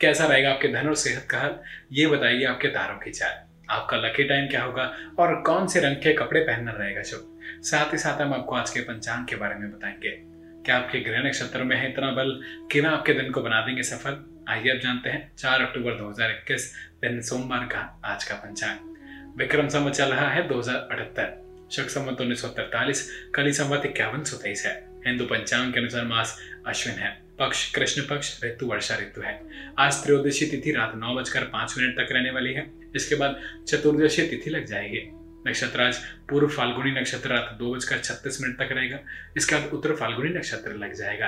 कैसा रहेगा आपके धन और सेहत का हाल, ये बताइए आपके तारों की चाल। आपका लकी टाइम क्या होगा और कौन से रंग के कपड़े पहनना रहेगा शुभ? साथ ही साथ हम आपको आज के पंचांग के बारे में बताएँगे। क्या आपके ग्रह नक्षत्र में है इतना बल कि वह आपके दिन को बना देंगे सफल? आइए आप जानते हैं, चार अक्टूबर 2021 दिन सोमवार का आज का पंचांग। विक्रम संवत चल रहा है दो हज़ार अठहत्तर। शक संवत उन्नीस सौ तैतालीस, कली संवत इक्यावन सौ तेईस है। हिंदू पंचांग के अनुसार मास अश्विन है। पक्ष, कृष्ण पक्ष, ऋतु, वर्षा ऋतु है। आज त्रयोदशी तिथि रात नौ बजकर पाँच मिनट तक रहने वाली है। इसके बाद चतुर्दशी तिथि लग जाएगी। नक्षत्र आज पूर्व फाल्गुनी नक्षत्र रात दो बजकर छत्तीस मिनट तक रहेगा। इसके बाद उत्तर फाल्गुनी नक्षत्र लग जाएगा।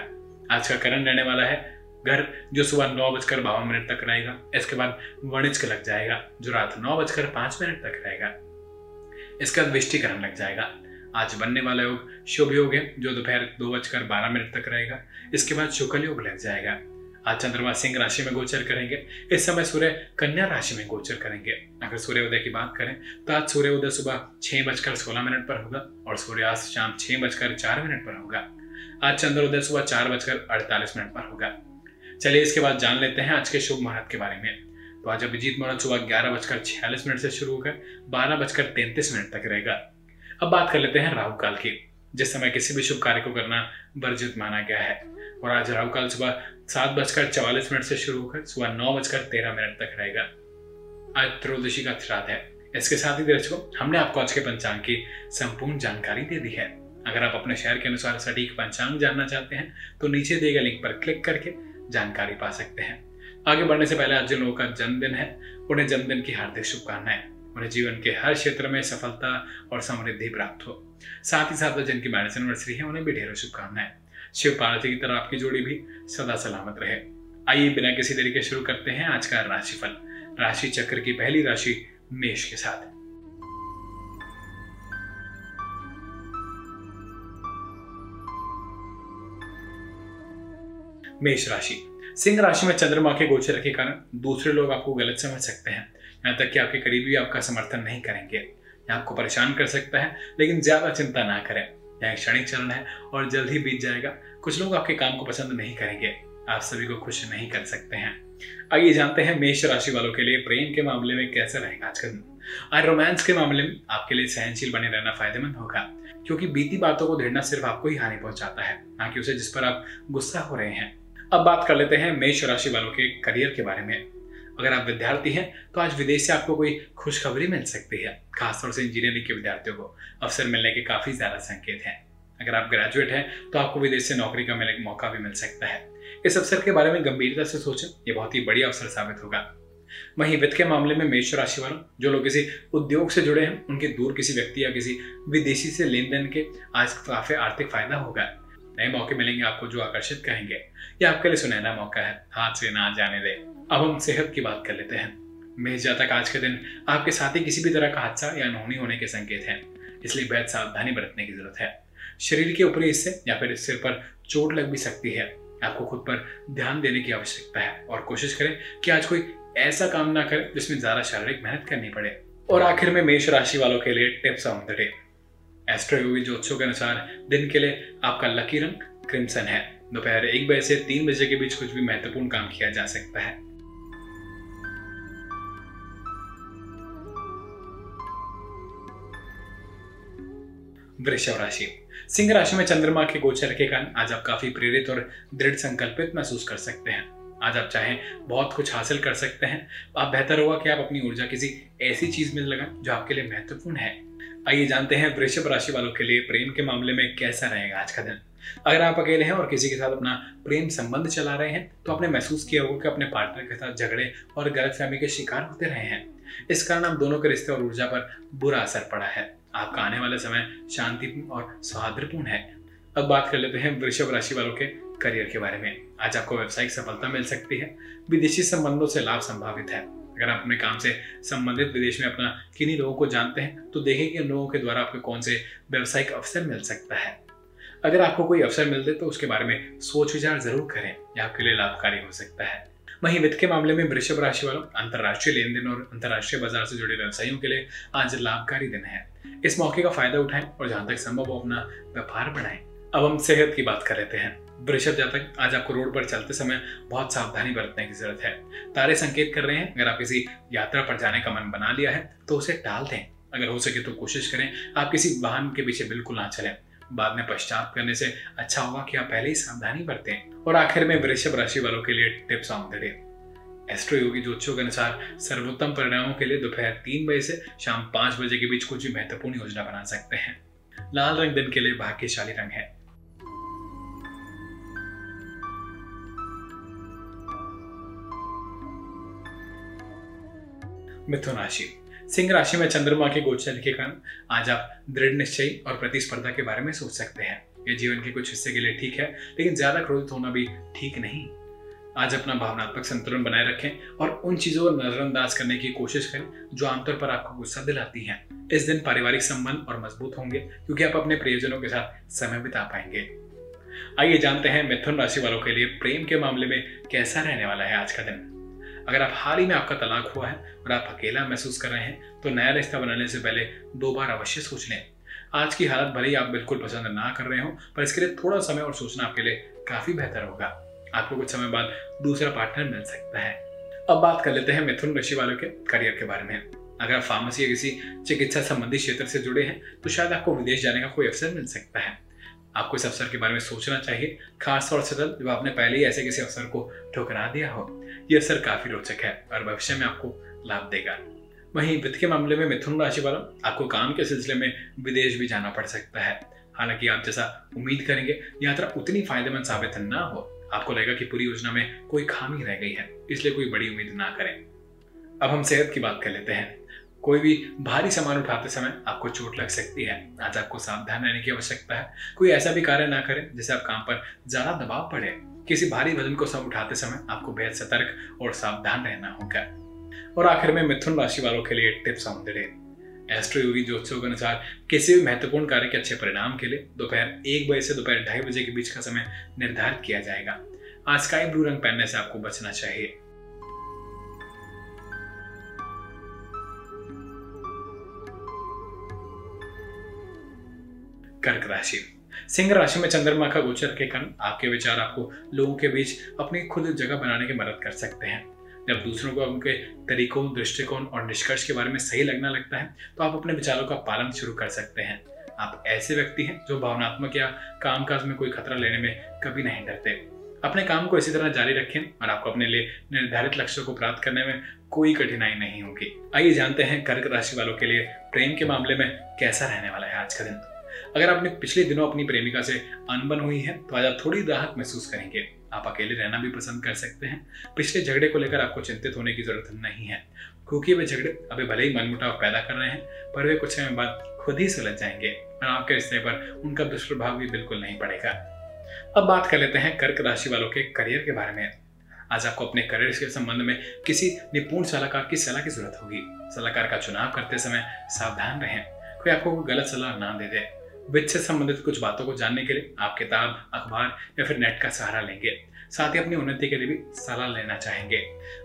आज का करण रहने वाला है। घर जो सुबह नौ बजकर बावन मिनट तक रहेगा। इसके बाद वणिज्क लग जाएगा, जो रात नौ बजकर पाँच मिनट तक रहेगा। इसके बाद विष्टिकरण लग जाएगा। आज बनने वाला योग शुभ योग है, जो दोपहर दो बजकर बारह मिनट तक रहेगा। इसके बाद शुक्ल योग लग जाएगा। आज चंद्रमा सिंह राशि में गोचर करेंगे। इस समय सूर्य कन्या राशि में गोचर करेंगे। अगर सूर्योदय की बात करें तो आज सूर्योदय सुबह छह बजकर सोलह मिनट पर होगा और सूर्यास्त शाम छह बजकर चार मिनट पर होगा। आज चंद्रोदय सुबह चार बजकर अड़तालीस मिनट पर होगा। चलिए इसके बाद जान लेते हैं आज के शुभ मुहूर्त के बारे में। तो आज अभिजीत मुहूर्त सुबह ग्यारह बजकर छियालीस मिनट से शुरू होकर बारह बजकर तैंतीस मिनट तक रहेगा। अब बात कर लेते हैं राहु काल की। जिस समय किसी भी शुभ कार्य को करना वर्जित माना गया है। और आज राहु काल सुबह सात बजकर चौवालीस मिनट से शुरू होकर सुबह नौ बजकर तेरह मिनट तक रहेगा। आज त्रयोदशी का श्राद्ध है। इसके साथ ही दर्शकों, हमने आपको आज के पंचांग की संपूर्ण जानकारी दे दी है। अगर आप अपने शहर के अनुसार सटीक पंचांग जानना चाहते हैं तो नीचे दिए गए लिंक पर क्लिक करके जानकारी पा सकते हैं। आगे बढ़ने से पहले आज जिन लोगों का जन्मदिन है, उन्हें जन्मदिन की हार्दिक शुभकामनाएँ। उन्हें जीवन के हर क्षेत्र में सफलता और समृद्धि प्राप्त हो। साथ ही साथ जिनकी मैरिज एनिवर्सरी है, उन्हें भी ढेरों शुभकामनाएँ। शिव पार्वती की तरह आपकी जोड़ी भी सदा सलामत रहे। आइए बिना किसी तरीके शुरू करते हैं आज का राशिफल। राशि चक्र की पहली राशि मेष के साथ। मेष राशि सिंह राशि में चंद्रमा के गोचर के कारण दूसरे लोग आपको गलत समझ सकते हैं। यहाँ तक कि आपके करीबी आपका समर्थन नहीं करेंगे। यह आपको परेशान कर सकता है, लेकिन ज़्यादा चिंता ना करें। यह क्षणिक चरण है और जल्द ही बीत जाएगा। कुछ लोग आपके काम को पसंद नहीं करेंगे। आप सभी को खुश नहीं कर सकते हैं। आइए जानते हैं मेष राशि वालों के लिए प्रेम के मामले में कैसे रहेगा आज का दिन आज रोमांस के मामले में आपके लिए सहनशील बने रहना फ़ायदेमंद होगा, क्योंकि बीती बातों को ढेरना सिर्फ़ आपको ही हानि पहुंचाता है, ना कि उसे जिस पर आप गुस्सा हो रहे हैं। अब बात कर लेते हैं मेष राशि वालों के करियर के बारे में। अगर आप विद्यार्थी हैं तो आज विदेश से आपको कोई खुशखबरी मिल सकती है, खासतौर से इंजीनियरिंग के विद्यार्थियों को। अवसर मिलने के काफ़ी ज़्यादा संकेत हैं। अगर आप ग्रेजुएट हैं तो आपको विदेश से नौकरी का मिलने का मौका भी मिल सकता है। इस अवसर के बारे में गंभीरता से सोचें, ये बहुत ही बढ़िया अवसर साबित होगा। वहीं वित्त के मामले में मेष राशि वालों, जो लोग किसी उद्योग से जुड़े हैं, उनके दूर किसी व्यक्ति या किसी विदेशी से लेन देन के आज काफ़ी आर्थिक फ़ायदा होगा। नए मौके मिलेंगे, आपको जो आकर्षित करेंगे ये आपके लिए सुनहरा मौका है। हाथ से ना जाने दे। अब हम सेहत की बात कर लेते हैं। मेष जातक, आज के दिन आपके साथ ही किसी भी तरह का हादसा या अनहोनी होने के संकेत हैं। इसलिए बेहद सावधानी बरतने की ज़रूरत है। शरीर के ऊपरी हिस्से या फिर सिर पर चोट लग भी सकती है। आपको खुद पर ध्यान देने की आवश्यकता है और कोशिश करें कि आज कोई ऐसा काम ना करें जिसमें ज़्यादा शारीरिक मेहनत करनी पड़े। और आखिर में मेष राशि वालों के लिए tips on the day. Astroyogi ज्योतिषों के अनुसार दिन के लिए आपका लकी रंग क्रिम्सन है। दोपहर एक बजे से तीन बजे के बीच कुछ भी महत्वपूर्ण काम किया जा सकता है। वृषभ राशि। सिंह राशि में चंद्रमा के गोचर के कारण आज आप काफ़ी प्रेरित और दृढ़ संकल्पित महसूस कर सकते हैं। आज आप चाहें बहुत कुछ हासिल कर सकते हैं। आप बेहतर होगा कि आप अपनी ऊर्जा किसी ऐसी चीज़ में लगाएँ जो आपके लिए महत्वपूर्ण है। आइए जानते हैं वृषभ राशि वालों के लिए प्रेम के मामले में कैसा रहेगा आज का दिन। अगर आप अकेले हैं और किसी के साथ अपना प्रेम संबंध चला रहे हैं तो आपने महसूस किया होगा कि अपने पार्टनर के साथ झगड़े और गलतफहमी के शिकार होते रहे हैं। इस कारण आप दोनों के रिश्ते और ऊर्जा पर बुरा असर पड़ा है। आपका आने वाला समय शांतिपूर्ण और सौहार्दपूर्ण है। अब बात कर लेते हैं वृषभ राशि वालों के करियर के बारे में। आज आपको व्यवसायिक सफलता मिल सकती है। विदेशी संबंधों से लाभ संभावित है। अगर आप अपने काम से संबंधित विदेश में अपना किन्हीं लोगों को जानते हैं तो देखें कि उन लोगों के द्वारा आपको कौन से व्यवसायिक अवसर मिल सकता है। अगर आपको कोई अवसर मिलते तो उसके बारे में सोच विचार ज़रूर करें, यह आपके लिए लाभकारी हो सकता है। वहीं वित्त के मामले में वृषभ राशि वालों, अंतर्राष्ट्रीय लेन देन और अंतर्राष्ट्रीय बाज़ार से जुड़े व्यवसायियों के लिए आज लाभकारी दिन है। इस मौके का फ़ायदा उठाएँ और जहाँ तक संभव हो, अपना व्यापार बढ़ाएँ। अब हम सेहत की बात कर लेते हैं। वृषभ जातक आज आपको रोड पर चलते समय बहुत सावधानी बरतने की ज़रूरत है। तारे संकेत कर रहे हैं, अगर आप किसी यात्रा पर जाने का मन बना लिया है तो उसे टाल दें। अगर हो सके तो कोशिश करें, आप किसी वाहन के पीछे बिल्कुल ना चलें। बाद में पश्चात करने से अच्छा होगा कि आप पहले ही सावधानी बरतें और आखिर में वृषभ राशि वालों के लिए tips on the day. Astroyogi ज्योतिषों के अनुसार सर्वोत्तम परिणामों के लिए दोपहर तीन बजे से शाम पाँच बजे के बीच कुछ भी महत्वपूर्ण योजना बना सकते हैं। लाल रंग दिन के लिए भाग्यशाली रंग है। मिथुन राशि। सिंह राशि में चंद्रमा के गोचर के कारण आज आप दृढ़ निश्चय और प्रतिस्पर्धा के बारे में सोच सकते हैं। यह जीवन के कुछ हिस्से के लिए ठीक है, लेकिन ज़्यादा क्रोधित होना भी ठीक नहीं। आज अपना भावनात्मक संतुलन बनाए रखें और उन चीज़ों को नजरअंदाज करने की कोशिश करें जो आमतौर पर आपको गुस्सा दिलाती हैं। इस दिन पारिवारिक संबंध और मज़बूत होंगे, क्योंकि आप अपने प्रियजनों के साथ समय बिता पाएँगे। आइए जानते हैं मिथुन राशि वालों के लिए प्रेम के मामले में कैसा रहने वाला है आज का दिन। अगर आप हाल ही में आपका तलाक हुआ है और आप अकेला महसूस कर रहे हैं तो नया रिश्ता बनाने से पहले दो बार अवश्य सोच लें। आज की हालत भले ही आप बिल्कुल पसंद ना कर रहे हो, पर इसके लिए थोड़ा समय और सोचना आपके लिए काफ़ी बेहतर होगा। आपको कुछ समय बाद दूसरा पार्टनर मिल सकता है। अब बात कर लेते हैं मिथुन राशि वालों के करियर के बारे में। अगर आप फार्मेसी या किसी चिकित्सा संबंधी क्षेत्र से जुड़े हैं तो शायद आपको विदेश जाने का कोई अवसर मिल सकता है। आपको इस अवसर के बारे में सोचना चाहिए खास तौर से जब आपने पहले ही ऐसे किसी अवसर को ठुकरा दिया हो। यह अवसर काफ़ी रोचक है और भविष्य में आपको लाभ देगा। वहीं वित्त के मामले में मिथुन राशि वालों, आपको काम के सिलसिले में विदेश भी जाना पड़ सकता है। हालाँकि आप जैसा उम्मीद करेंगे, यात्रा उतनी फ़ायदेमंद साबित ना हो। आपको लगेगा कि पूरी योजना में कोई खामी रह गई है, इसलिए कोई बड़ी उम्मीद ना करें। अब हम सेहत की बात कर लेते हैं। कोई भी भारी सामान उठाते समय आपको चोट लग सकती है। आज आपको सावधान रहने की आवश्यकता है। कोई ऐसा भी कार्य ना करें जिससे आप काम पर ज़्यादा दबाव पड़े। किसी भारी वज़न को सब उठाते समय आपको बेहद सतर्क और सावधान रहना होगा। और आखिर में मिथुन राशि वालों के लिए tips on the day. Astroyogi ज्योतिषों के अनुसार, किसी भी महत्वपूर्ण कार्य के अच्छे परिणाम के लिए दोपहर एक बजे से दोपहर ढाई बजे के बीच का समय निर्धारित किया जाएगा। आज स्काई ब्लू रंग पहनने से आपको बचना चाहिए। कर्क राशि। सिंह राशि में चंद्रमा का गोचर के कारण आपके विचार आपको लोगों के बीच अपनी खुद जगह बनाने की मदद कर सकते हैं। जब दूसरों को उनके तरीकों, दृष्टिकोण और निष्कर्ष के बारे में सही लगना लगता है तो आप अपने विचारों का पालन शुरू कर सकते हैं। आप ऐसे व्यक्ति हैं जो भावनात्मक या कामकाज में कोई खतरा लेने में कभी नहीं डरते। अपने काम को इसी तरह जारी रखें और आपको अपने लिए निर्धारित लक्ष्यों को प्राप्त करने में कोई कठिनाई नहीं होगी। आइए जानते हैं कर्क राशि वालों के लिए प्रेम के मामले में कैसा रहने वाला है आज का दिन। अगर आपने पिछले दिनों अपनी प्रेमिका से अनबन हुई है तो आज आप थोड़ी राहत महसूस करेंगे। आप अकेले रहना भी पसंद कर सकते हैं। पिछले झगड़े को लेकर आपको चिंतित होने की ज़रूरत नहीं है। क्योंकि वे झगड़े अभी भले ही मनमुटाव पैदा कर रहे हैं, पर वे कुछ समय बाद खुद ही सुलझ जाएँगे और आपके रिश्ते पर उनका दुष्प्रभाव भी बिल्कुल नहीं पड़ेगा। अब बात कर लेते हैं कर्क राशि वालों के करियर के बारे में। आज आपको अपने करियर के संबंध में किसी निपुण सलाहकार की सलाह की ज़रूरत होगी। सलाहकार का चुनाव करते समय सावधान रहें। कोई आपको गलत सलाह ना दे दे। वित्त से संबंधित कुछ बातों को जानने के लिए आप किताब, अखबार या फिर नेट का सहारा लेंगे। साथ ही अपनी उन्नति के लिए भी सलाह लेना चाहेंगे।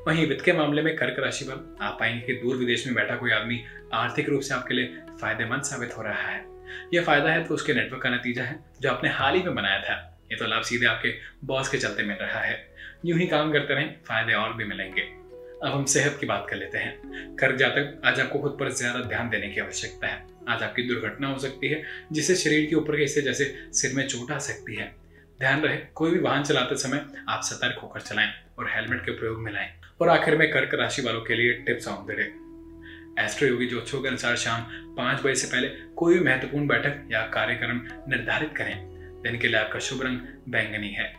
वहीं वित्त के मामले में कर्क राशि पर आप पाएँगे कि दूर विदेश में बैठा कोई आदमी आर्थिक रूप से आपके लिए फ़ायदेमंद साबित हो रहा है। यह फ़ायदा है तो उसके नेटवर्क का नतीजा है, जो आपने हाल ही में बनाया था। ये तो लाभ सीधे आपके बॉस के चलते मिल रहा है। यूँ ही काम करते रहें, फ़ायदे और भी मिलेंगे। अब हम सेहत की बात कर लेते हैं। कर्क जातक आज आपको खुद पर ज़्यादा ध्यान देने की आवश्यकता है। आज आपकी दुर्घटना हो सकती है जिससे शरीर के ऊपर के हिस्से जैसे सिर में चोट आ सकती है। ध्यान रहे, कोई भी वाहन चलाते समय आप सतर्क होकर चलाएँ और हेलमेट के प्रयोग में लाएँ और आखिर में कर्क राशि वालों के लिए tips on the day. Astroyogi ज्योतिषों के अनुसार शाम पाँच बजे से पहले कोई भी महत्वपूर्ण बैठक या कार्यक्रम निर्धारित करें। दिन के लिए आपका शुभ रंग बैंगनी है।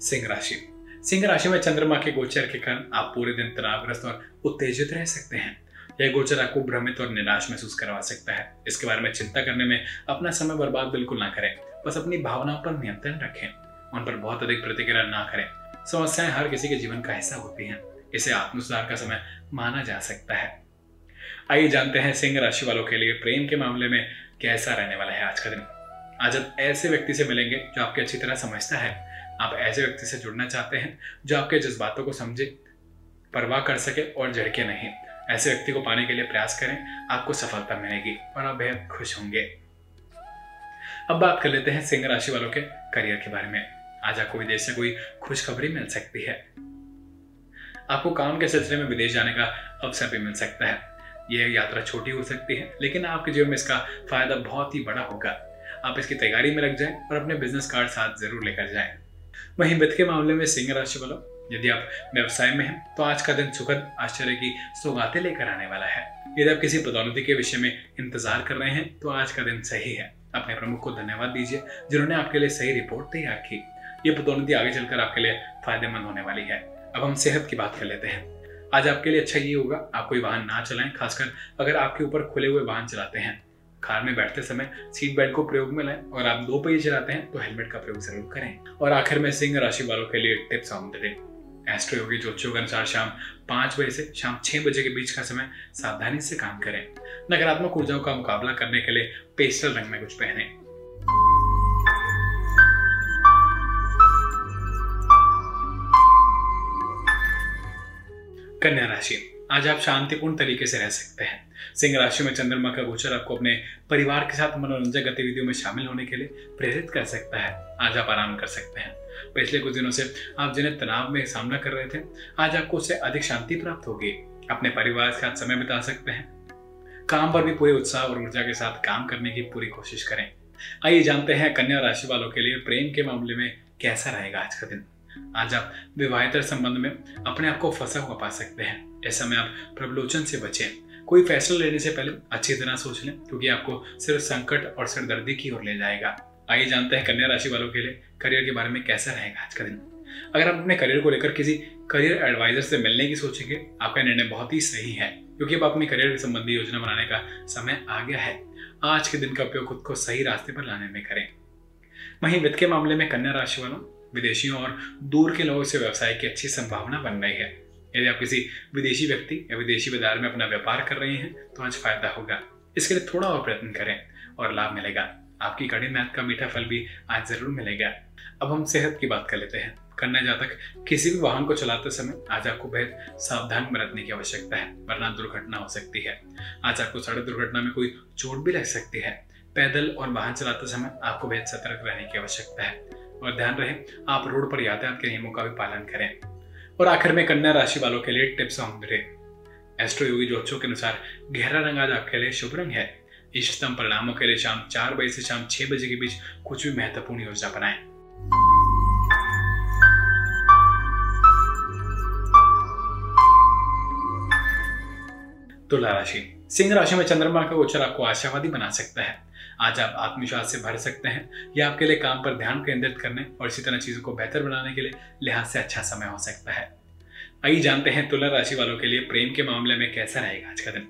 सिंह राशि सिंह राशि में चंद्रमा के गोचर के कारण आप पूरे दिन तनावग्रस्त और उत्तेजित रह सकते हैं। यह गोचर आपको भ्रमित और निराश महसूस करवा सकता है। इसके बारे में चिंता करने में अपना समय बर्बाद बिल्कुल ना करें। बस अपनी भावनाओं पर नियंत्रण रखें। उन पर बहुत अधिक प्रतिक्रिया ना करें। समस्याएँ हर किसी के जीवन का हिस्सा होती हैं। इसे आत्मसुधार का समय माना जा सकता है। आइए जानते हैं सिंह राशि वालों के लिए प्रेम के मामले में कैसा रहने वाला है आज का दिन। आज आप ऐसे व्यक्ति से मिलेंगे जो आपके अच्छी तरह समझता है। आप ऐसे व्यक्ति से जुड़ना चाहते हैं जो आपके जज्बातों को समझे, परवाह कर सके और झड़के नहीं। ऐसे व्यक्ति को पाने के लिए प्रयास करें, आपको सफलता मिलेगी और आप बेहद खुश होंगे। अब बात कर लेते हैं सिंह राशि वालों के करियर के बारे में। आज आपको विदेश से कोई खुशखबरी मिल सकती है। आपको काम के सिलसिले में विदेश जाने का अवसर भी मिल सकता है। यह यात्रा छोटी हो सकती है, लेकिन आपके जीवन में इसका फ़ायदा बहुत ही बड़ा होगा। आप इसकी तैयारी में लग जाएँ और अपने बिज़नेस कार्ड साथ ज़रूर लेकर जाएँ। वहीं वित्त के मामले में सिंह राशि वालों यदि आप व्यवसाय में हैं तो आज का दिन सुखद, आश्चर्य की सौगातें लेकर आने वाला है। यदि आप किसी पदोन्नति के विषय में इंतज़ार कर रहे हैं तो आज का दिन सही है। अपने प्रमुख को धन्यवाद दीजिए, जिन्होंने आपके लिए सही रिपोर्ट तैयार की। ये पदोन्नति आगे चलकर आपके लिए फ़ायदेमंद होने वाली है। अब हम सेहत की बात कर लेते हैं। आज आपके लिए अच्छा ये होगा, आप कोई वाहन ना चलाएँ, खासकर अगर आपके ऊपर खुले हुए वाहन चलाते हैं। कार में बैठते समय सीट बेल्ट को प्रयोग में लाएँ और आप दो पहिए चलाते हैं तो हेलमेट का प्रयोग ज़रूर करें। और आखिर में सिंह राशि वालों के लिए tips on the. Day Astroyogi ज्योतिषों के अनुसार शाम पाँच बजे से शाम छह बजे के बीच का समय सावधानी से काम करें। नकारात्मक ऊर्जाओं का मुकाबला करने के लिए पेस्टल रंग में कुछ पहने। कन्या राशि। आज आप शांतिपूर्ण तरीके से रह सकते हैं। सिंह राशि में चंद्रमा का गोचर आपको अपने परिवार के साथ मनोरंजक गतिविधियों में शामिल होने के लिए प्रेरित कर सकता है। आज आप आराम कर सकते हैं। पिछले कुछ दिनों से आप जिन्हें तनाव में सामना कर रहे थे, आज आपको उससे अधिक शांति प्राप्त होगी। अपने परिवार के साथ समय बिता सकते हैं। काम पर भी पूरे उत्साह और ऊर्जा के साथ काम करने की पूरी कोशिश करें। आइए जानते हैं कन्या राशि वालों के लिए प्रेम के मामले में कैसा रहेगा आज का दिन। आज आप विवाहितर संबंध में अपने आप को फंसा हुआ पा सकते हैं। ऐसे में आप प्रबलोचन से बचें। कोई फैसला लेने से पहले अच्छी तरह सोच लें, क्योंकि आपको सिर्फ़ संकट और सिरदर्दी की ओर ले जाएगा। आइए जानते हैं कन्या राशि वालों के लिए करियर के बारे में कैसा रहेगा आज का दिन। अगर आप अपने करियर को लेकर किसी करियर एडवाइजर से मिलने की सोचेंगे, आपका निर्णय बहुत ही सही है, क्योंकि अब अपने करियर के संबंधी योजना बनाने का समय आ गया है। आज के दिन का उपयोग खुद को सही रास्ते पर लाने में करें। वहीं वित्त के मामले में कन्या राशि वालों, विदेशियों और दूर के लोगों से व्यवसाय की अच्छी संभावना बन रही है। यदि आप किसी विदेशी व्यक्ति या विदेशी बाज़ार में अपना व्यापार कर रहे हैं तो आज फ़ायदा होगा। इसके लिए थोड़ा और प्रयत्न करें और लाभ मिलेगा। आपकी कड़ी मेहनत का मीठा फल भी आज ज़रूर मिलेगा। अब हम सेहत की बात कर लेते हैं। कन्या जातक किसी भी वाहन को चलाते समय आज आपको बेहद सावधान बरतने की आवश्यकता है, वरना दुर्घटना हो सकती है। आज आपको सड़क दुर्घटना में कोई चोट भी लग सकती है। पैदल और वाहन चलाते समय आपको बेहद सतर्क रहने की आवश्यकता है। और ध्यान रहे, आप रोड पर यातायात के नियमों का भी पालन करें। और आखिर में कन्या राशि वालों के लिए टिप्स डे एस्ट्रो योगी के अनुसार गहरा रंग आज आपके लिए शुभ रंग है। इष्टतम परिणामों के लिए शाम चार बजे से शाम छह बजे के बीच कुछ भी महत्वपूर्ण योजना बनाएँ। तुला राशि। सिंह राशि में चंद्रमा का गोचर आपको आशावादी बना सकता है। आज आप आत्मविश्वास से भर सकते हैं। यह आपके लिए काम पर ध्यान केंद्रित करने और इसी तरह चीज़ों को बेहतर बनाने के लिए लिहाज से अच्छा समय हो सकता है। आइए जानते हैं तुला राशि वालों के लिए प्रेम के मामले में कैसा रहेगा आज का दिन।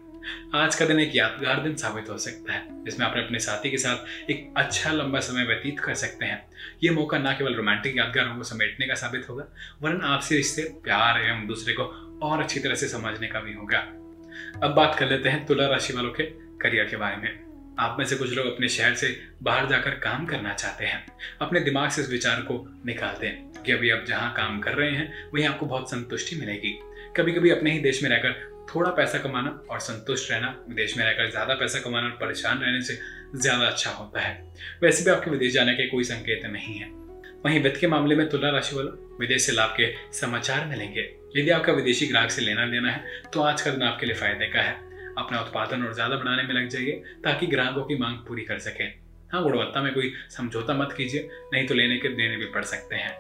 आज का दिन एक यादगार दिन साबित हो सकता है, जिसमें आप अपने साथी के साथ एक अच्छा लंबा समय व्यतीत कर सकते हैं। ये मौका न केवल रोमांटिक यादगारों को समेटने का साबित होगा, वरन आपसे रिश्ते, प्यार एवं दूसरे को और अच्छी तरह से समझने का भी होगा। अब बात कर लेते हैं तुला राशि वालों के करियर के बारे में। आप में से कुछ लोग अपने शहर से बाहर जाकर काम करना चाहते हैं। अपने दिमाग से इस विचार को निकालते हैं कि अभी आप जहाँ काम कर रहे हैं, वहीं आपको बहुत संतुष्टि मिलेगी। कभी कभी अपने ही देश में रहकर थोड़ा पैसा कमाना और संतुष्ट रहना, विदेश में रहकर ज़्यादा पैसा कमाना और परेशान रहने से ज़्यादा अच्छा होता है। वैसे भी आपके विदेश जाने के कोई संकेत नहीं है। वहीं वित्त के मामले में तुला राशि वालों, विदेश से लाभ के समाचार मिलेंगे। यदि आपका विदेशी ग्राहक से लेना देना है तो आज का दिन आपके लिए फ़ायदे का है। अपना उत्पादन और ज़्यादा बढ़ाने में लग जाइए, ताकि ग्राहकों की मांग पूरी कर सके। हाँ गुणवत्ता में कोई समझौता मत कीजिए, नहीं तो लेने के देने भी पड़ सकते हैं।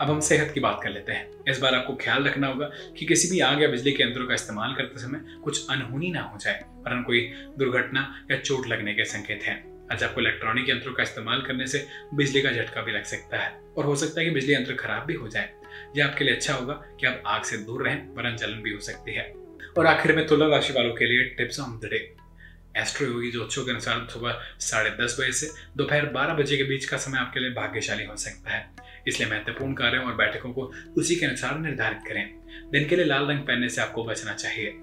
अब हम सेहत की बात कर लेते हैं। इस बार आपको ख्याल रखना होगा कि किसी भी आग या बिजली के यंत्रों का इस्तेमाल करते समय कुछ अनहोनी ना हो जाए, वरन कोई दुर्घटना या चोट लगने के संकेत हैं। आज आपको इलेक्ट्रॉनिक यंत्रों का इस्तेमाल करने से बिजली का झटका भी लग सकता है, और हो सकता है कि बिजली यंत्र खराब भी हो जाए। यह आपके लिए अच्छा होगा कि आप आग से दूर रहें, वरन जलन भी हो सकती है। और आखिर में तुला राशि वालों के लिए tips on the day. Astroyogi जो के अनुसार सुबह साढ़े दस बजे से दोपहर बारह बजे के बीच का समय आपके लिए भाग्यशाली हो सकता है। इसलिए महत्वपूर्ण कार्यों और बैठकों को उसी के अनुसार निर्धारित करें। दिन के लिए लाल रंग पहनने से आपको बचना चाहिए।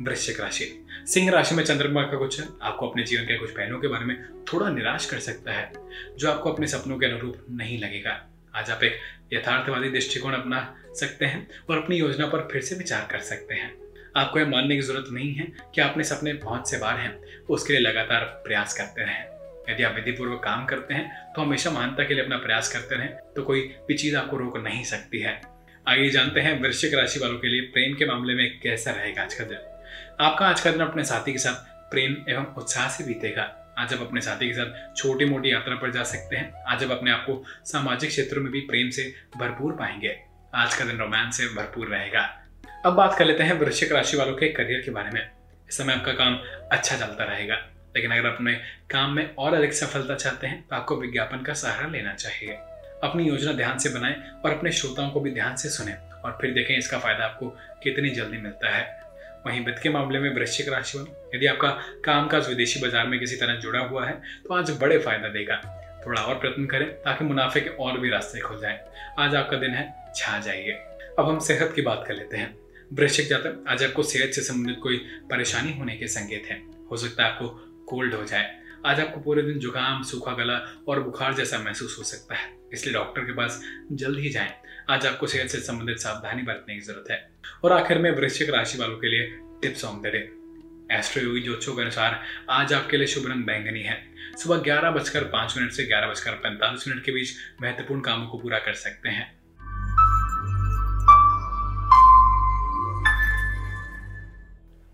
वृश्चिक राशि। सिंह राशि में चंद्रमा का कुछ आपको अपने जीवन के कुछ पहलुओं के बारे में थोड़ा निराश कर सकता है, जो आपको अपने सपनों के अनुरूप नहीं लगेगा। आज आप एक यथार्थवादी दृष्टिकोण अपना सकते हैं और अपनी योजना पर फिर से विचार कर सकते हैं। आपको यह मानने की ज़रूरत नहीं है कि आप अपने सपने पहुँच से बाहर हैं, उसके लिए लगातार प्रयास करते रहें। यदि आप विधिपूर्वक काम करते हैं तो हमेशा महानता के लिए अपना प्रयास करते रहें तो कोई भी चीज़ आपको रोक नहीं सकती है। आइए जानते हैं वृश्चिक राशि वालों के लिए प्रेम के मामले में कैसा रहेगा आज का दिन। आपका आज का दिन अपने साथी के साथ प्रेम एवं उत्साह से बीतेगा। आज आप अपने साथी के साथ छोटी मोटी यात्रा पर जा सकते हैं। आज आप अपने आप को सामाजिक क्षेत्रों में भी प्रेम से भरपूर पाएँगे। आज का दिन रोमांस से भरपूर रहेगा। अब बात कर लेते हैं वृश्चिक राशि वालों के करियर के बारे में। इस समय आपका काम अच्छा चलता रहेगा। लेकिन अगर अपने काम में और अधिक सफलता चाहते हैं तो आपको विज्ञापन का सहारा लेना चाहिए। अपनी योजना ध्यान से बनाएँ और अपने श्रोताओं को भी ध्यान से सुने और फिर देखें इसका फ़ायदा आपको कितनी जल्दी मिलता है। वहीं वित्त के मामले में वृश्चिक राशि वालों यदि आपका कामकाज विदेशी बाज़ार में किसी तरह जुड़ा हुआ है तो आज बड़े फ़ायदा देगा। थोड़ा और प्रयत्न करें ताकि मुनाफे के और भी रास्ते खुल जाए। आज आपका दिन है, छा जाइए। अब हम सेहत की बात कर लेते हैं। वृश्चिक जातक, आज आपको सेहत से संबंधित कोई परेशानी होने के संकेत हैं। हो सकता है आपको कोल्ड हो जाए। आज आपको पूरे दिन जुकाम, सूखा गला और बुखार जैसा महसूस हो सकता है। इसलिए डॉक्टर के पास जल्द ही जाएँ। आज आपको सेहत से संबंधित सावधानी बरतने की ज़रूरत है। और आखिर में वृश्चिक राशि वालों के लिए tips on the day. Astroyogi ज्योतिषों के अनुसार, आज आपके लिए शुभ रंग बैंगनी है। सुबह ग्यारह बजकर पाँच मिनट से ग्यारह बजकर पैंतालीस मिनट के बीच महत्वपूर्ण कामों को पूरा कर सकते हैं।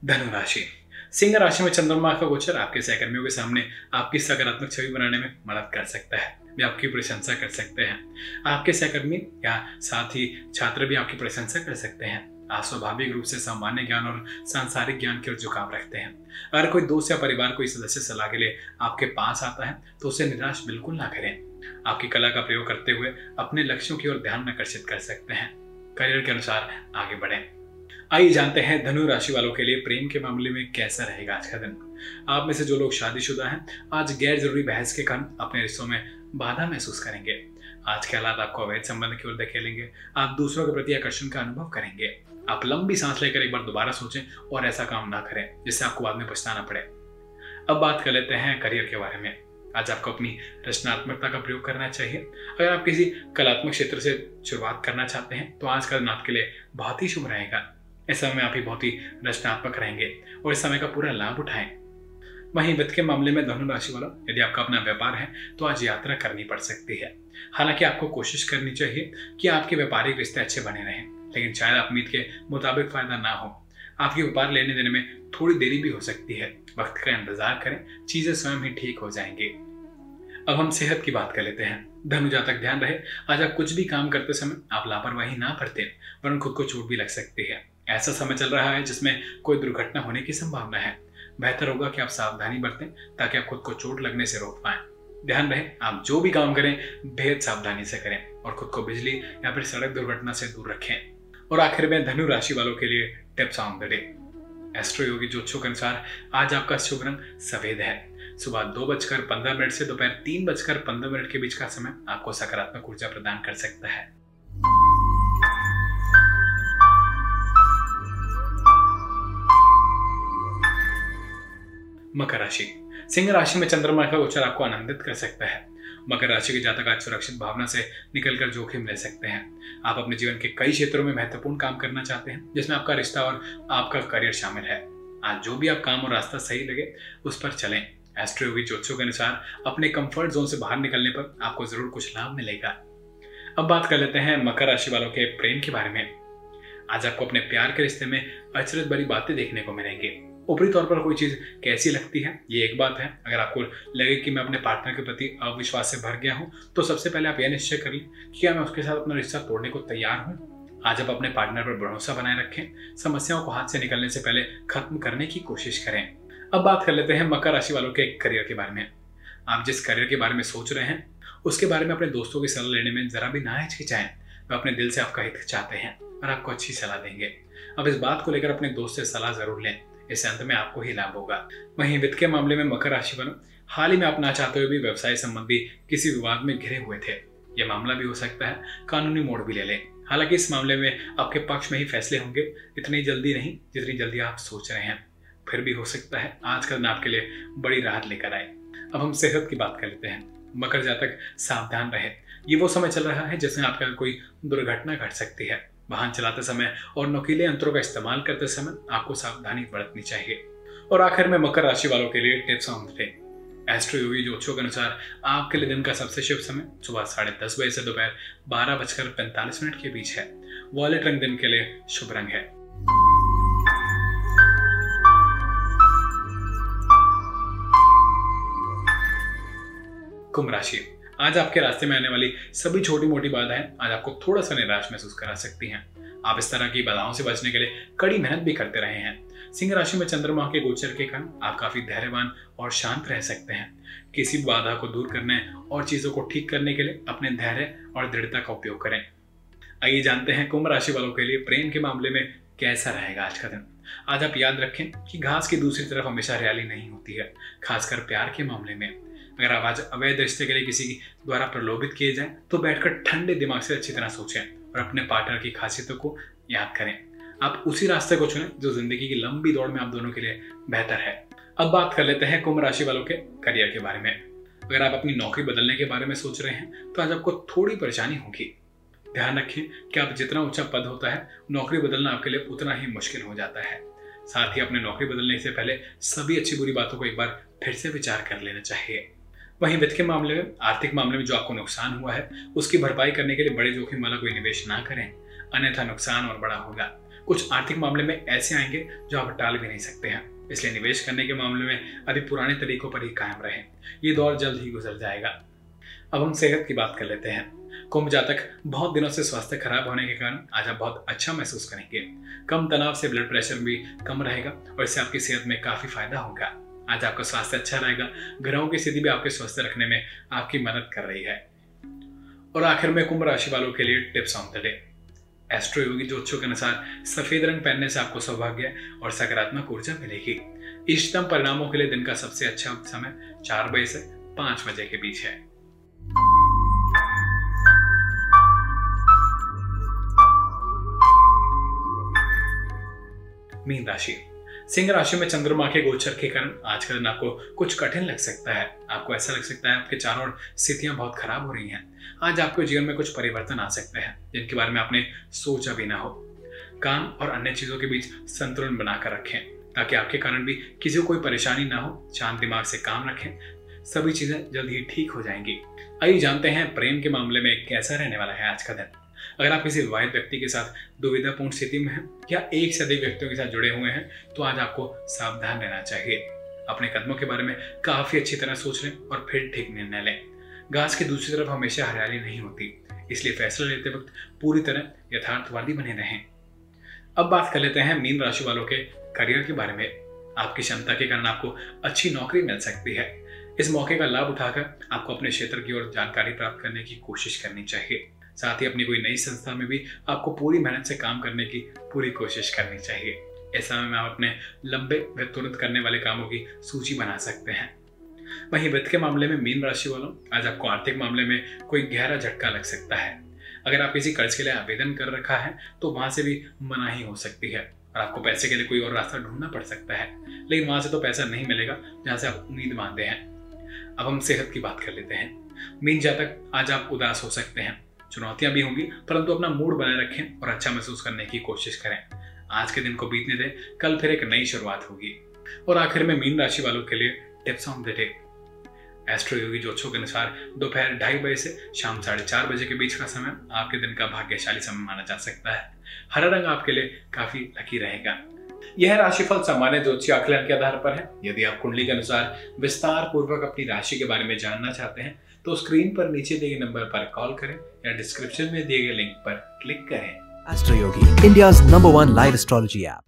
धनुराशि सिंह राशि में चंद्रमा का गोचर आपके सहकर्मियों के सामने आपकी सकारात्मक छवि बनाने में मदद कर सकता है। वे आपकी प्रशंसा कर सकते हैं। आपके सहकर्मी या साथ ही छात्र भी आपकी प्रशंसा कर सकते हैं। आप स्वाभाविक रूप से सामान्य ज्ञान और सांसारिक ज्ञान की ओर झुकाव रखते हैं। अगर कोई दोस्त या परिवार कोई सदस्य सलाह के लिए आपके पास आता है तो उसे निराश बिल्कुल ना करें। आपकी कला का प्रयोग करते हुए अपने लक्ष्यों की ओर ध्यान आकर्षित कर सकते हैं। करियर के अनुसार आगे बढ़ें। आइए जानते हैं धनु राशि वालों के लिए प्रेम के मामले में कैसा रहेगा आज का दिन। आप में से जो लोग शादीशुदा हैं, आज गैर ज़रूरी बहस के कारण अपने रिश्तों में बाधा महसूस करेंगे। आज के हालात आपको अवैध संबंध की ओर धकेलेंगे। आप दूसरों के प्रति आकर्षण का अनुभव करेंगे। आप लंबी सांस लेकर एक बार दोबारा सोचें और ऐसा काम ना करें, जिससे आपको बाद में पछताना पड़े। अब बात कर लेते हैं करियर के बारे में। आज आपको अपनी रचनात्मकता का प्रयोग करना चाहिए। अगर आप किसी कलात्मक क्षेत्र से शुरुआत करना चाहते हैं तो आज का दिन आपके लिए बहुत ही शुभ रहेगा। इस समय आप ही बहुत ही रचनात्मक रहेंगे और इस समय का पूरा लाभ उठाएँ। वहीं वित्त के मामले में धनु राशि वाला, यदि आपका अपना व्यापार है तो आज यात्रा करनी पड़ सकती है। हालाँकि आपको कोशिश करनी चाहिए कि आपके व्यापारिक रिश्ते अच्छे बने रहें, लेकिन शायद आप उम्मीद के मुताबिक फ़ायदा ना हो। आपके व्यापार लेने देने में थोड़ी देरी भी हो सकती है। वक्त का इंतज़ार करें, चीज़ें स्वयं ही ठीक हो जाएँगी। अब हम सेहत की बात कर लेते हैं। धनु जातक ध्यान रहे, आज आप कुछ भी काम करते समय आप लापरवाही ना बरतें, वरन खुद को चोट भी लग सकती है। ऐसा समय चल रहा है जिसमें कोई दुर्घटना होने की संभावना है। बेहतर होगा कि आप सावधानी बरतें ताकि आप खुद को चोट लगने से रोक पाए। ध्यान रहे, आप जो भी काम करें, बेहद सावधानी से करें और खुद को बिजली या फिर सड़क दुर्घटना से दूर रखें। और आखिर में धनु राशि वालों के लिए tips on the day. Astroyogi ज्योतिषों के अनुसार, आज आपका शुभ रंग सफ़ेद है। सुबह दो बजकर पंद्रह मिनट से दोपहर तीन बजकर पंद्रह मिनट के बीच का समय आपको सकारात्मक ऊर्जा प्रदान कर सकता है। मकर राशि। सिंह राशि में चंद्रमा का गोचर आपको आनंदित कर सकता है। मकर राशि के जातक आज सुरक्षित भावना से निकलकर जोखिम ले सकते हैं। आप अपने जीवन के कई क्षेत्रों में महत्वपूर्ण काम करना चाहते हैं, जिसमें आपका रिश्ता और आपका करियर शामिल है। आज जो भी आप काम और रास्ता सही लगे, उस पर चलें। एस्ट्रोयोगी ज्योतिषों के अनुसार, अपने कंफर्ट जोन से बाहर निकलने पर आपको ज़रूर कुछ लाभ मिलेगा। अब बात कर लेते हैं मकर राशि वालों के प्रेम के बारे में। आज आपको अपने प्यार के रिश्ते में अचरज भरी बातें देखने को मिलेंगी। ऊपरी तौर पर कोई चीज़ कैसी लगती है? ये एक बात है। अगर आपको लगे कि मैं अपने पार्टनर के प्रति अविश्वास से भर गया हूँ तो सबसे पहले आप यह निश्चय कर लें कि क्या मैं उसके साथ अपना रिश्ता तोड़ने को तैयार हूँ। आज आप अपने पार्टनर पर भरोसा बनाए रखें। समस्याओं को हाथ से निकलने से पहले खत्म करने की कोशिश करें। अब बात कर लेते हैं मकर राशि वालों के करियर के बारे में। आप जिस करियर के बारे में सोच रहे हैं, उसके बारे में अपने दोस्तों की सलाह लेने में जरा भी ना हिचकिचाएँ। वे अपने दिल से आपका हित चाहते हैं और आपको अच्छी सलाह देंगे। अब इस बात को लेकर अपने दोस्त से सलाह ज़रूर लें। इससे अंत में आपको ही लाभ होगा। वहीं वित्त के मामले में मकर राशि वालों हाल ही में अपना चाहते हुए भी व्यवसाय संबंधी किसी विवाद में घिरे हुए थे। यह मामला भी हो सकता है, कानूनी मोड़ भी ले लें। हालाँकि इस मामले में आपके पक्ष में ही फैसले होंगे, इतनी जल्दी नहीं, जितनी जल्दी आप सोच रहे हैं। फिर भी हो सकता है आज का दिन आपके लिए बड़ी राहत लेकर आए। अब हम सेहत की बात कर लेते हैं। मकर जातक सावधान रहे। ये वो समय चल रहा है जिसमें आपका कोई दुर्घटना घट सकती है। वाहन चलाते समय और नुकीले यंत्रों का इस्तेमाल करते समय आपको सावधानी बरतनी चाहिए। और आखिर में मकर राशि वालों के लिए टिप्स ऑन थे एस्ट्रो योगी ज्योतिषों के अनुसार आपके लिए दिन का सबसे शुभ समय सुबह साढ़े दस बजे से दोपहर बारह बजकर पैंतालीस मिनट के बीच है। वॉलेट रंग दिन के लिए शुभ रंग है। कुंभ राशि। आज आपके रास्ते में आने वाली सभी छोटी मोटी बाधाएँ आज आपको थोड़ा सा निराश महसूस करा सकती हैं। आप इस तरह की बाधाओं से बचने के लिए कड़ी मेहनत भी करते रहे हैं। सिंह राशि में चंद्रमा के गोचर के कारण आप काफ़ी धैर्यवान और शांत रह सकते हैं। किसी बाधा को दूर करने और चीज़ों को ठीक करने के लिए अपने धैर्य और दृढ़ता का उपयोग करें। आइए जानते हैं कुंभ राशि वालों के लिए प्रेम के मामले में कैसा रहेगा आज का दिन। आज आप याद रखें कि घास की दूसरी तरफ़ हमेशा हरियाली नहीं होती है, खासकर प्यार के मामले में। अगर आप आज अवैध रिश्ते के लिए किसी द्वारा प्रलोभित किए जाए तो बैठकर ठंडे दिमाग से अच्छी तरह सोचें और अपने पार्टनर की खासियतों को याद करें। आप उसी रास्ते को चुनें जो ज़िंदगी की लंबी दौड़ में आप दोनों के लिए बेहतर है। अब बात कर लेते हैं कुंभ राशि वालों के करियर के बारे में। अगर आप अपनी नौकरी बदलने के बारे में सोच रहे हैं तो आज आपको थोड़ी परेशानी होगी। ध्यान रखें कि आप जितना ऊँचा पद होता है, नौकरी बदलना आपके लिए उतना ही मुश्किल हो जाता है। साथ ही अपने नौकरी बदलने से पहले सभी अच्छी बुरी बातों को एक बार फिर से विचार कर लेना चाहिए। वहीं वित्त के मामले में, आर्थिक मामले में जो आपको नुकसान हुआ है, उसकी भरपाई करने के लिए बड़े जोखिम वाला कोई निवेश ना करें। अन्यथा नुकसान और बड़ा होगा। कुछ आर्थिक मामले में ऐसे आएँगे जो आप टाल भी नहीं सकते हैं। इसलिए निवेश करने के मामले में अभी पुराने तरीकों पर ही कायम रहे। ये दौर जल्द ही गुजर जाएगा। अब हम सेहत की बात कर लेते हैं। कुंभ जातक बहुत दिनों से स्वास्थ्य खराब होने के कारण आज आप बहुत अच्छा महसूस करेंगे। कम तनाव से ब्लड प्रेशर भी कम रहेगा और इससे आपकी सेहत में काफ़ी फ़ायदा होगा। आज आपका स्वास्थ्य अच्छा रहेगा। ग्रहों की स्थिति भी आपके स्वस्थ रखने में आपकी मदद कर रही है। और आखिर में कुंभ राशि वालों के लिए tips on the day. Astroyogi ज्योतिषों के अनुसार सफ़ेद रंग पहनने से आपको सौभाग्य और सकारात्मक ऊर्जा मिलेगी। इष्टतम परिणामों के लिए दिन का सबसे अच्छा समय चार बजे से पाँच बजे के बीच है। मीन राशि। सिंह राशि में चंद्रमा के गोचर के कारण आज का दिन आपको कुछ कठिन लग सकता है। आपको ऐसा लग सकता है आपके चारों ओर स्थितियाँ बहुत खराब हो रही हैं। आज आपके जीवन में कुछ परिवर्तन आ सकते हैं, जिनके बारे में आपने सोचा भी ना हो। काम और अन्य चीज़ों के बीच संतुलन बनाकर रखें, ताकि आपके कारण भी किसी को कोई परेशानी ना हो। शांत दिमाग से काम रखें, सभी चीज़ें जल्द ही ठीक हो जाएँगी। आइए जानते हैं प्रेम के मामले में कैसा रहने वाला है आज का दिन। अगर आप किसी विवाहित व्यक्ति के साथ दुविधापूर्ण स्थिति में हैं या एक से अधिक व्यक्तियों के साथ जुड़े हुए हैं तो आज आपको सावधान रहना चाहिए। अपने कदमों के बारे में काफ़ी अच्छी तरह सोच लें और फिर ठीक निर्णय लें। घास की दूसरी तरफ़ हमेशा हरियाली नहीं होती, इसलिए फैसला लेते वक्त पूरी तरह यथार्थवादी बने रहें। अब बात कर लेते हैं मीन राशि वालों के करियर के बारे में। आपकी क्षमता के कारण आपको अच्छी नौकरी मिल सकती है। इस मौके का लाभ उठाकर आपको अपने क्षेत्र की ओर जानकारी प्राप्त करने की कोशिश करनी चाहिए। साथ ही अपनी कोई नई संस्था में भी आपको पूरी मेहनत से काम करने की पूरी कोशिश करनी चाहिए। ऐसा में आप अपने लंबे व तुरंत करने वाले कामों की सूची बना सकते हैं। वहीं वित्त के मामले में मीन राशि वालों, आज आपको आर्थिक मामले में कोई गहरा झटका लग सकता है। अगर आप किसी कर्ज के लिए आवेदन कर रखा है तो वहाँ से भी मनाही हो सकती है और आपको पैसे के लिए कोई और रास्ता ढूंढना पड़ सकता है। लेकिन वहाँ से तो पैसा नहीं मिलेगा, जहाँ से आप उम्मीद मानते हैं। अब हम सेहत की बात कर लेते हैं। मीन जातक आज आप उदास हो सकते हैं। चुनौतियाँ भी होंगी, परंतु अपना मूड बनाए रखें और अच्छा महसूस करने की कोशिश करें। आज के दिन को बीतने दें, कल फिर एक नई शुरुआत होगी। और आखिर में मीन राशि वालों के लिए tips on the day. Astroyogi ज्योतिषों के अनुसार, दोपहर ढाई बजे से शाम साढ़े चार बजे के बीच का समय आपके दिन का भाग्यशाली समय माना जा सकता है। हरा रंग आपके लिए काफ़ी लकी रहेगा। यह राशिफल सामान्य ज्योतिषी आकलन के आधार पर है। यदि आप कुंडली के अनुसार विस्तार पूर्वक अपनी राशि के बारे में जानना चाहते हैं तो स्क्रीन पर नीचे दिए गए नंबर पर कॉल करें या डिस्क्रिप्शन में दिए गए लिंक पर क्लिक करें Astroyogi India number one live astrology app.